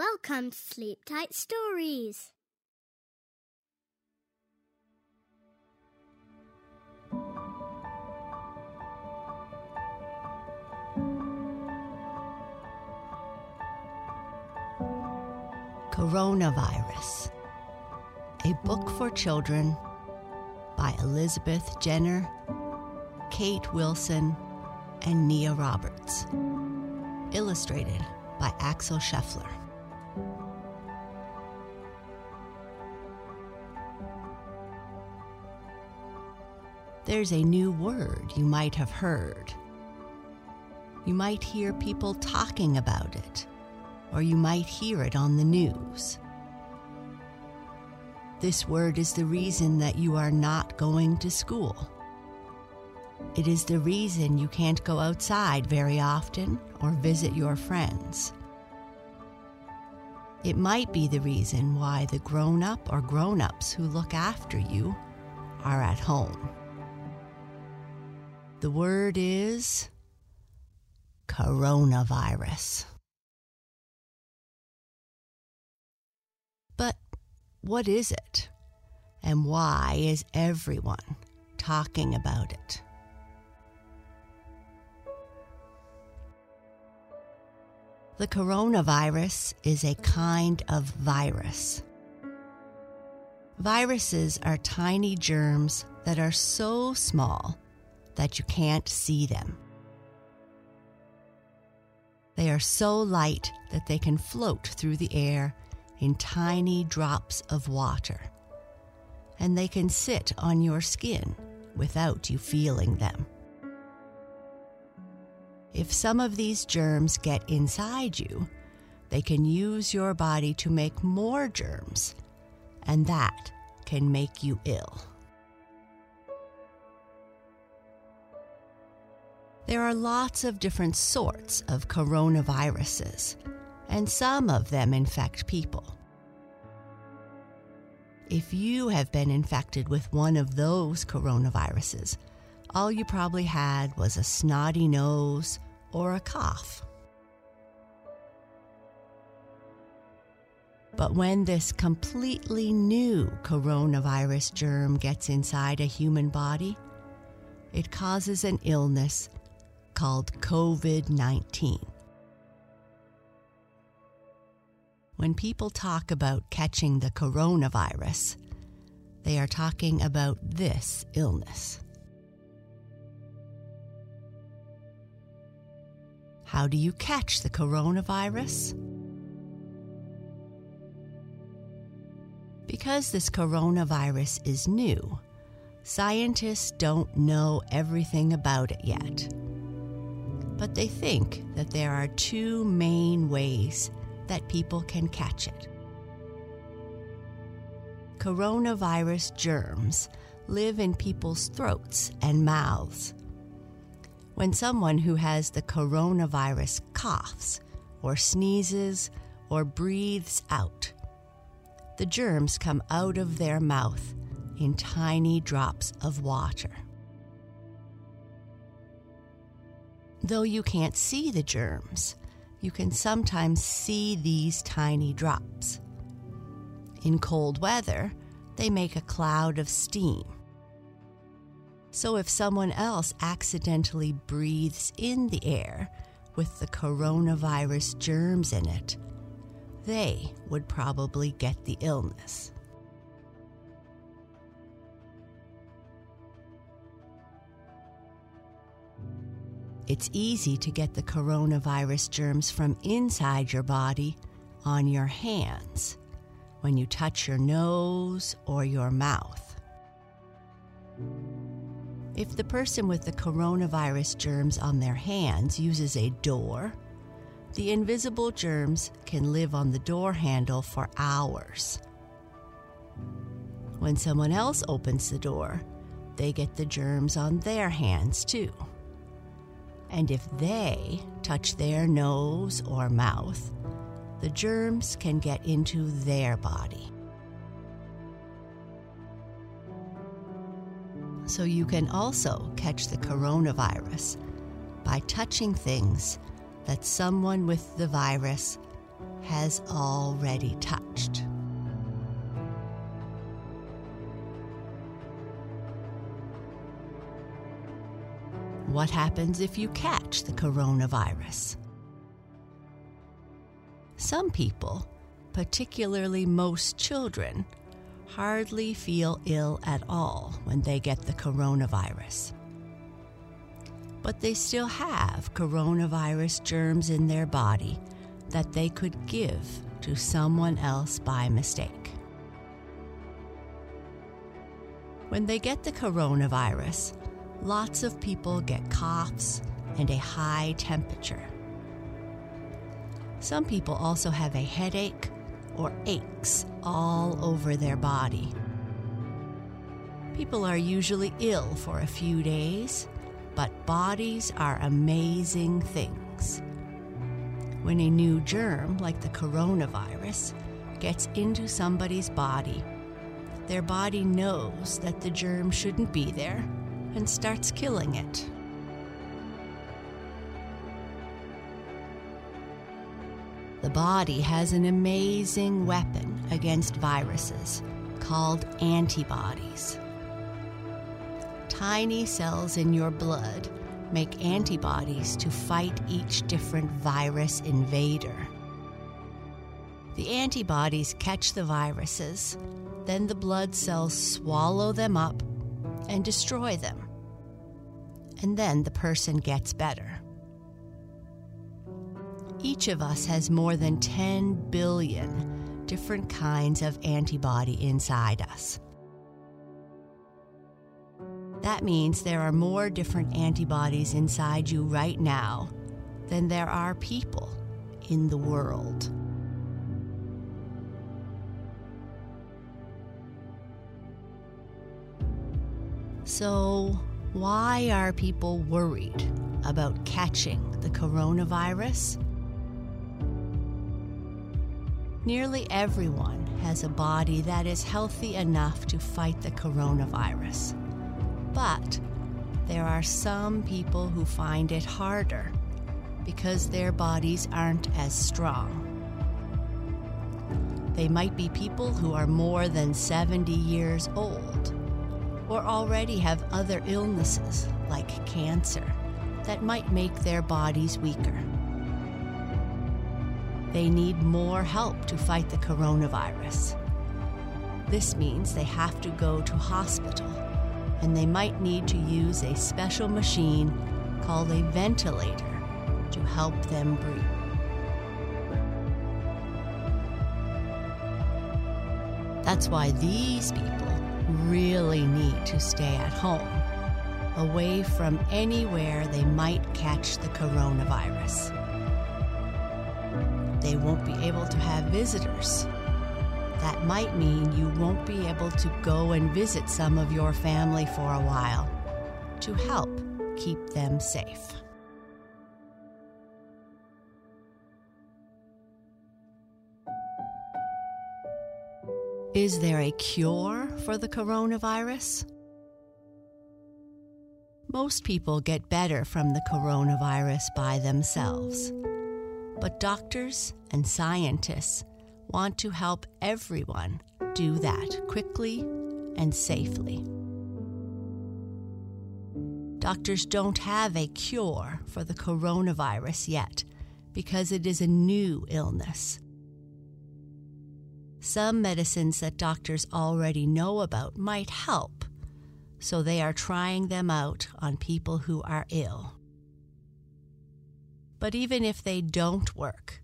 Welcome to Sleep Tight Stories. Coronavirus, a book for children by Elizabeth Jenner, Kate Wilson, and Nia Roberts. Illustrated by Axel Scheffler. There's a new word you might have heard. You might hear people talking about it, or you might hear it on the news. This word is the reason that you are not going to school. It is the reason you can't go outside very often or visit your friends. It might be the reason why the grown up or grown ups who look after you are at home. The word is coronavirus. But what is it? And why is everyone talking about it? The coronavirus is a kind of virus. Viruses are tiny germs that are so small that you can't see them. They are so light that they can float through the air in tiny drops of water, and they can sit on your skin without you feeling them. If some of these germs get inside you, they can use your body to make more germs, and that can make you ill. There are lots of different sorts of coronaviruses, and some of them infect people. If you have been infected with one of those coronaviruses, all you probably had was a snotty nose or a cough. But when this completely new coronavirus germ gets inside a human body, it causes an illness called COVID 19. When people talk about catching the coronavirus, they are talking about this illness. How do you catch the coronavirus? Because this coronavirus is new, scientists don't know everything about it yet. But they think that there are two main ways that people can catch it. Coronavirus germs live in people's throats and mouths. When someone who has the coronavirus coughs, or sneezes, or breathes out, the germs come out of their mouth in tiny drops of water. Though you can't see the germs, you can sometimes see these tiny drops. In cold weather, they make a cloud of steam. So if someone else accidentally breathes in the air with the coronavirus germs in it, they would probably get the illness. It's easy to get the coronavirus germs from inside your body on your hands when you touch your nose or your mouth. If the person with the coronavirus germs on their hands uses a door, the invisible germs can live on the door handle for hours. When someone else opens the door, they get the germs on their hands too. And if they touch their nose or mouth, the germs can get into their body. So you can also catch the coronavirus by touching things that someone with the virus has already touched. What happens if you catch the coronavirus? Some people, particularly most children, hardly feel ill at all when they get the coronavirus. But they still have coronavirus germs in their body that they could give to someone else by mistake. When they get the coronavirus, lots of people get coughs and a high temperature. Some people also have a headache or aches all over their body. People are usually ill for a few days, but bodies are amazing things. When a new germ, like the coronavirus, gets into somebody's body, their body knows that the germ shouldn't be there and starts killing it. The body has an amazing weapon against viruses called antibodies. Tiny cells in your blood make antibodies to fight each different virus invader. The antibodies catch the viruses, then the blood cells swallow them up and destroy them. And then the person gets better. Each of us has more than 10 billion different kinds of antibody inside us. That means there are more different antibodies inside you right now than there are people in the world. So, why are people worried about catching the coronavirus? Nearly everyone has a body that is healthy enough to fight the coronavirus. But there are some people who find it harder because their bodies aren't as strong. They might be people who are more than 70 years old or already have other illnesses like cancer that might make their bodies weaker. They need more help to fight the coronavirus. This means they have to go to hospital and they might need to use a special machine called a ventilator to help them breathe. That's why these people really need to stay at home, away from anywhere they might catch the coronavirus. They won't be able to have visitors. That might mean you won't be able to go and visit some of your family for a while to help keep them safe. Is there a cure for the coronavirus? Most people get better from the coronavirus by themselves. But doctors and scientists want to help everyone do that quickly and safely. Doctors don't have a cure for the coronavirus yet because it is a new illness. Some medicines that doctors already know about might help, so they are trying them out on people who are ill. But even if they don't work,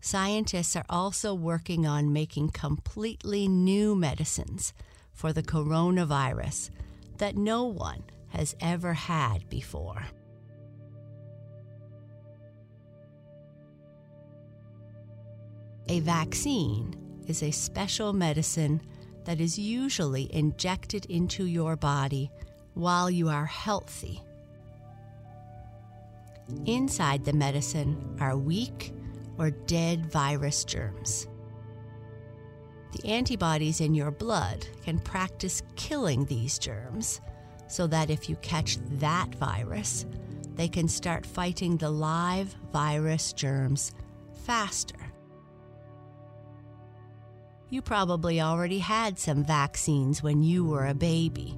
scientists are also working on making completely new medicines for the coronavirus that no one has ever had before. A vaccine is a special medicine that is usually injected into your body while you are healthy. Inside the medicine are weak or dead virus germs. The antibodies in your blood can practice killing these germs so that if you catch that virus, they can start fighting the live virus germs faster you probably already had some vaccines when you were a baby.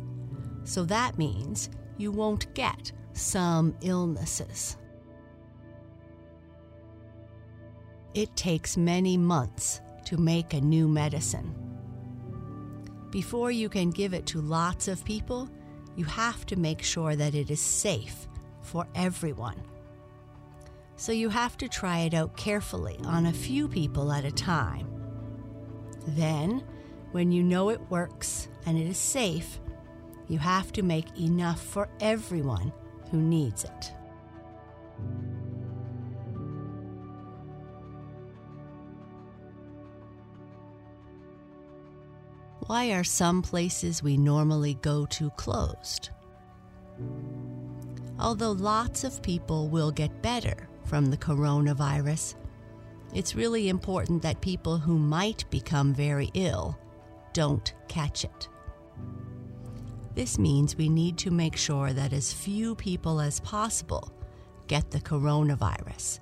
So that means you won't get some illnesses. It takes many months to make a new medicine. Before you can give it to lots of people, you have to make sure that it is safe for everyone. So you have to try it out carefully on a few people at a time. Then, when you know it works and it is safe, you have to make enough for everyone who needs it. Why are some places we normally go to closed? Although lots of people will get better from the coronavirus, it's really important that people who might become very ill don't catch it. This means we need to make sure that as few people as possible get the coronavirus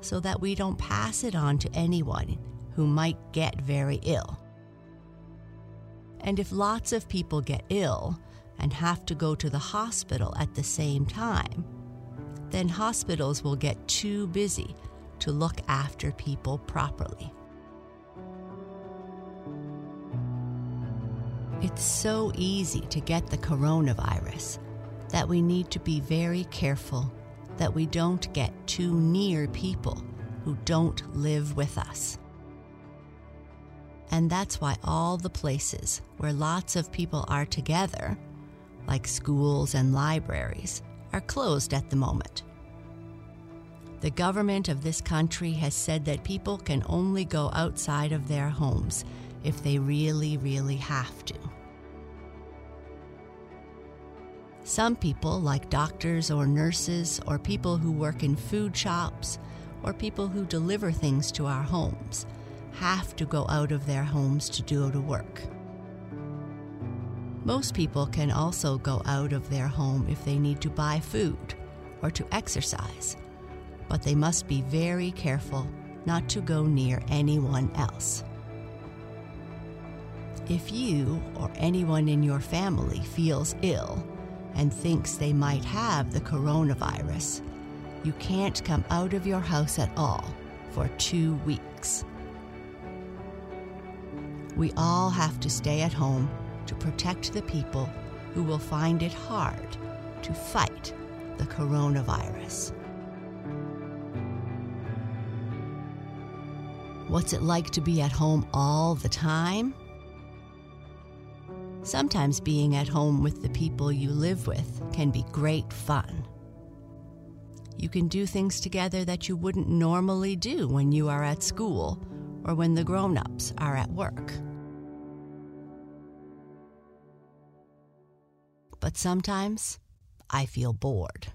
so that we don't pass it on to anyone who might get very ill. And if lots of people get ill and have to go to the hospital at the same time, then hospitals will get too busy to look after people properly. It's so easy to get the coronavirus that we need to be very careful that we don't get too near people who don't live with us. And that's why all the places where lots of people are together, like schools and libraries, are closed at the moment. The government of this country has said that people can only go outside of their homes if they really, really have to. Some people, like doctors or nurses, or people who work in food shops, or people who deliver things to our homes, have to go out of their homes to do the work. Most people can also go out of their home if they need to buy food or to exercise, but they must be very careful not to go near anyone else. If you or anyone in your family feels ill and thinks they might have the coronavirus, you can't come out of your house at all for two weeks. We all have to stay at home to protect the people who will find it hard to fight the coronavirus. What's it like to be at home all the time? Sometimes being at home with the people you live with can be great fun. You can do things together that you wouldn't normally do when you are at school or when the grown ups are at work. But sometimes I feel bored.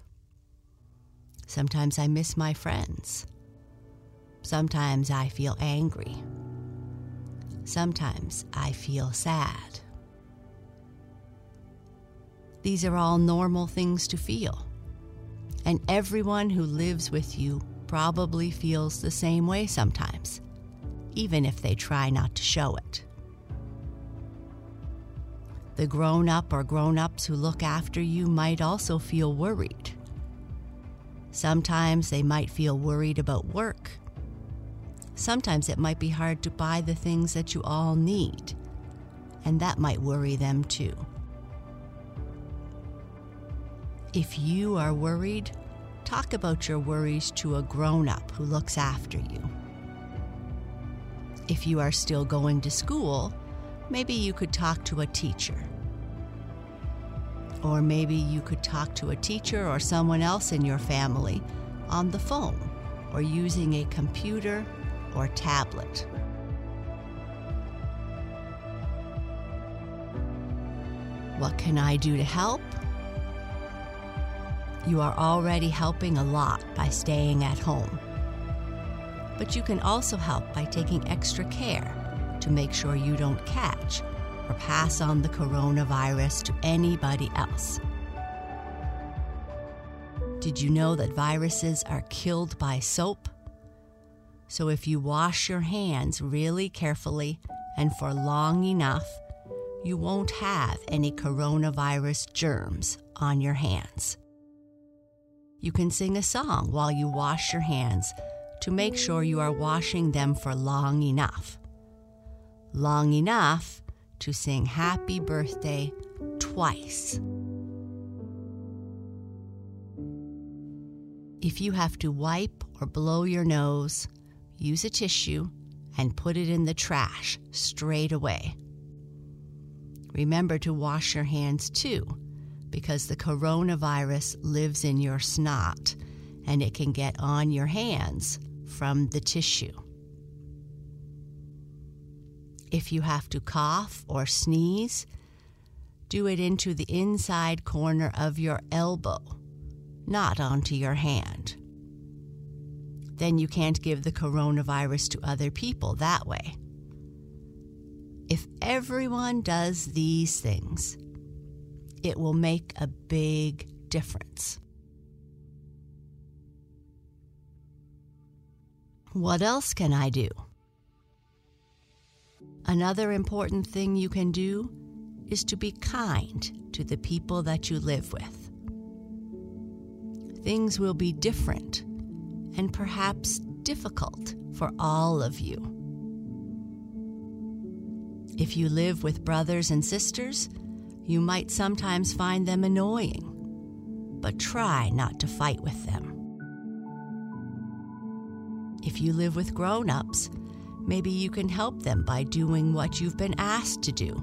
Sometimes I miss my friends. Sometimes I feel angry. Sometimes I feel sad. These are all normal things to feel. And everyone who lives with you probably feels the same way sometimes, even if they try not to show it. The grown up or grown ups who look after you might also feel worried. Sometimes they might feel worried about work. Sometimes it might be hard to buy the things that you all need, and that might worry them too. If you are worried, talk about your worries to a grown up who looks after you. If you are still going to school, maybe you could talk to a teacher. Or maybe you could talk to a teacher or someone else in your family on the phone or using a computer or tablet. What can I do to help? You are already helping a lot by staying at home. But you can also help by taking extra care to make sure you don't catch or pass on the coronavirus to anybody else. Did you know that viruses are killed by soap? So if you wash your hands really carefully and for long enough, you won't have any coronavirus germs on your hands. You can sing a song while you wash your hands to make sure you are washing them for long enough. Long enough to sing happy birthday twice. If you have to wipe or blow your nose, use a tissue and put it in the trash straight away. Remember to wash your hands too, because the coronavirus lives in your snot and it can get on your hands from the tissue. If you have to cough or sneeze, do it into the inside corner of your elbow, not onto your hand. Then you can't give the coronavirus to other people that way. If everyone does these things, it will make a big difference. What else can I do? Another important thing you can do is to be kind to the people that you live with. Things will be different and perhaps difficult for all of you. If you live with brothers and sisters, you might sometimes find them annoying, but try not to fight with them. If you live with grown ups, maybe you can help them by doing what you've been asked to do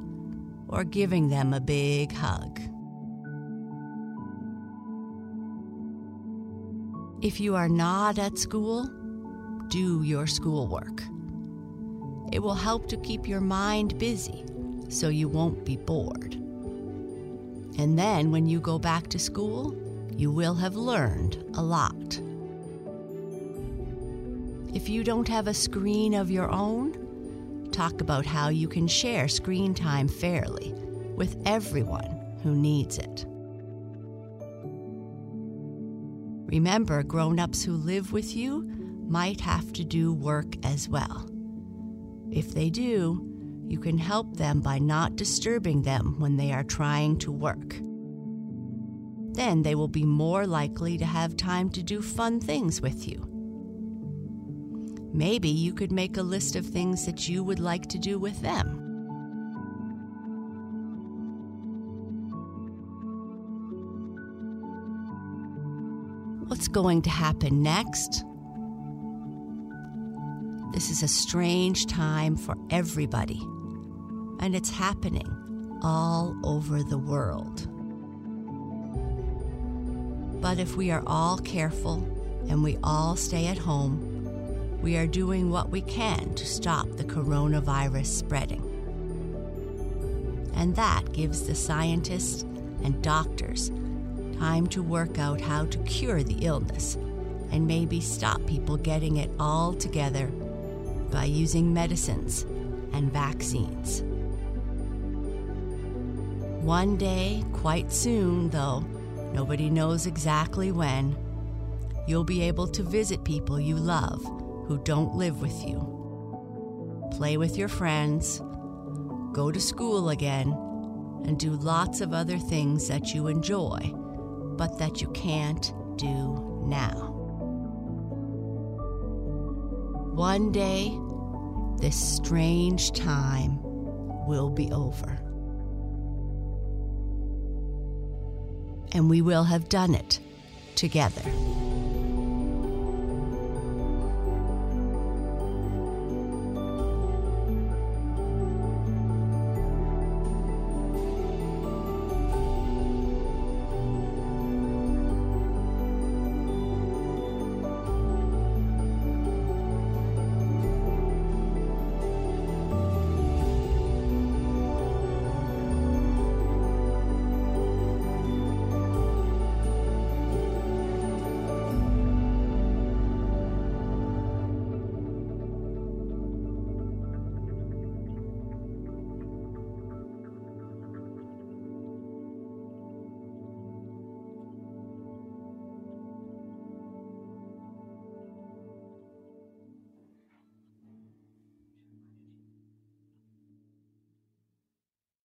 or giving them a big hug. If you are not at school, do your schoolwork. It will help to keep your mind busy so you won't be bored. And then when you go back to school, you will have learned a lot. If you don't have a screen of your own, talk about how you can share screen time fairly with everyone who needs it. Remember, grown ups who live with you might have to do work as well. If they do, you can help them by not disturbing them when they are trying to work. Then they will be more likely to have time to do fun things with you. Maybe you could make a list of things that you would like to do with them. Going to happen next? This is a strange time for everybody, and it's happening all over the world. But if we are all careful and we all stay at home, we are doing what we can to stop the coronavirus spreading. And that gives the scientists and doctors time to work out how to cure the illness and maybe stop people getting it all together by using medicines and vaccines. One day, quite soon, though, nobody knows exactly when, you'll be able to visit people you love who don't live with you. Play with your friends, go to school again, and do lots of other things that you enjoy, but that you can't do now. One day, this strange time will be over. And we will have done it together.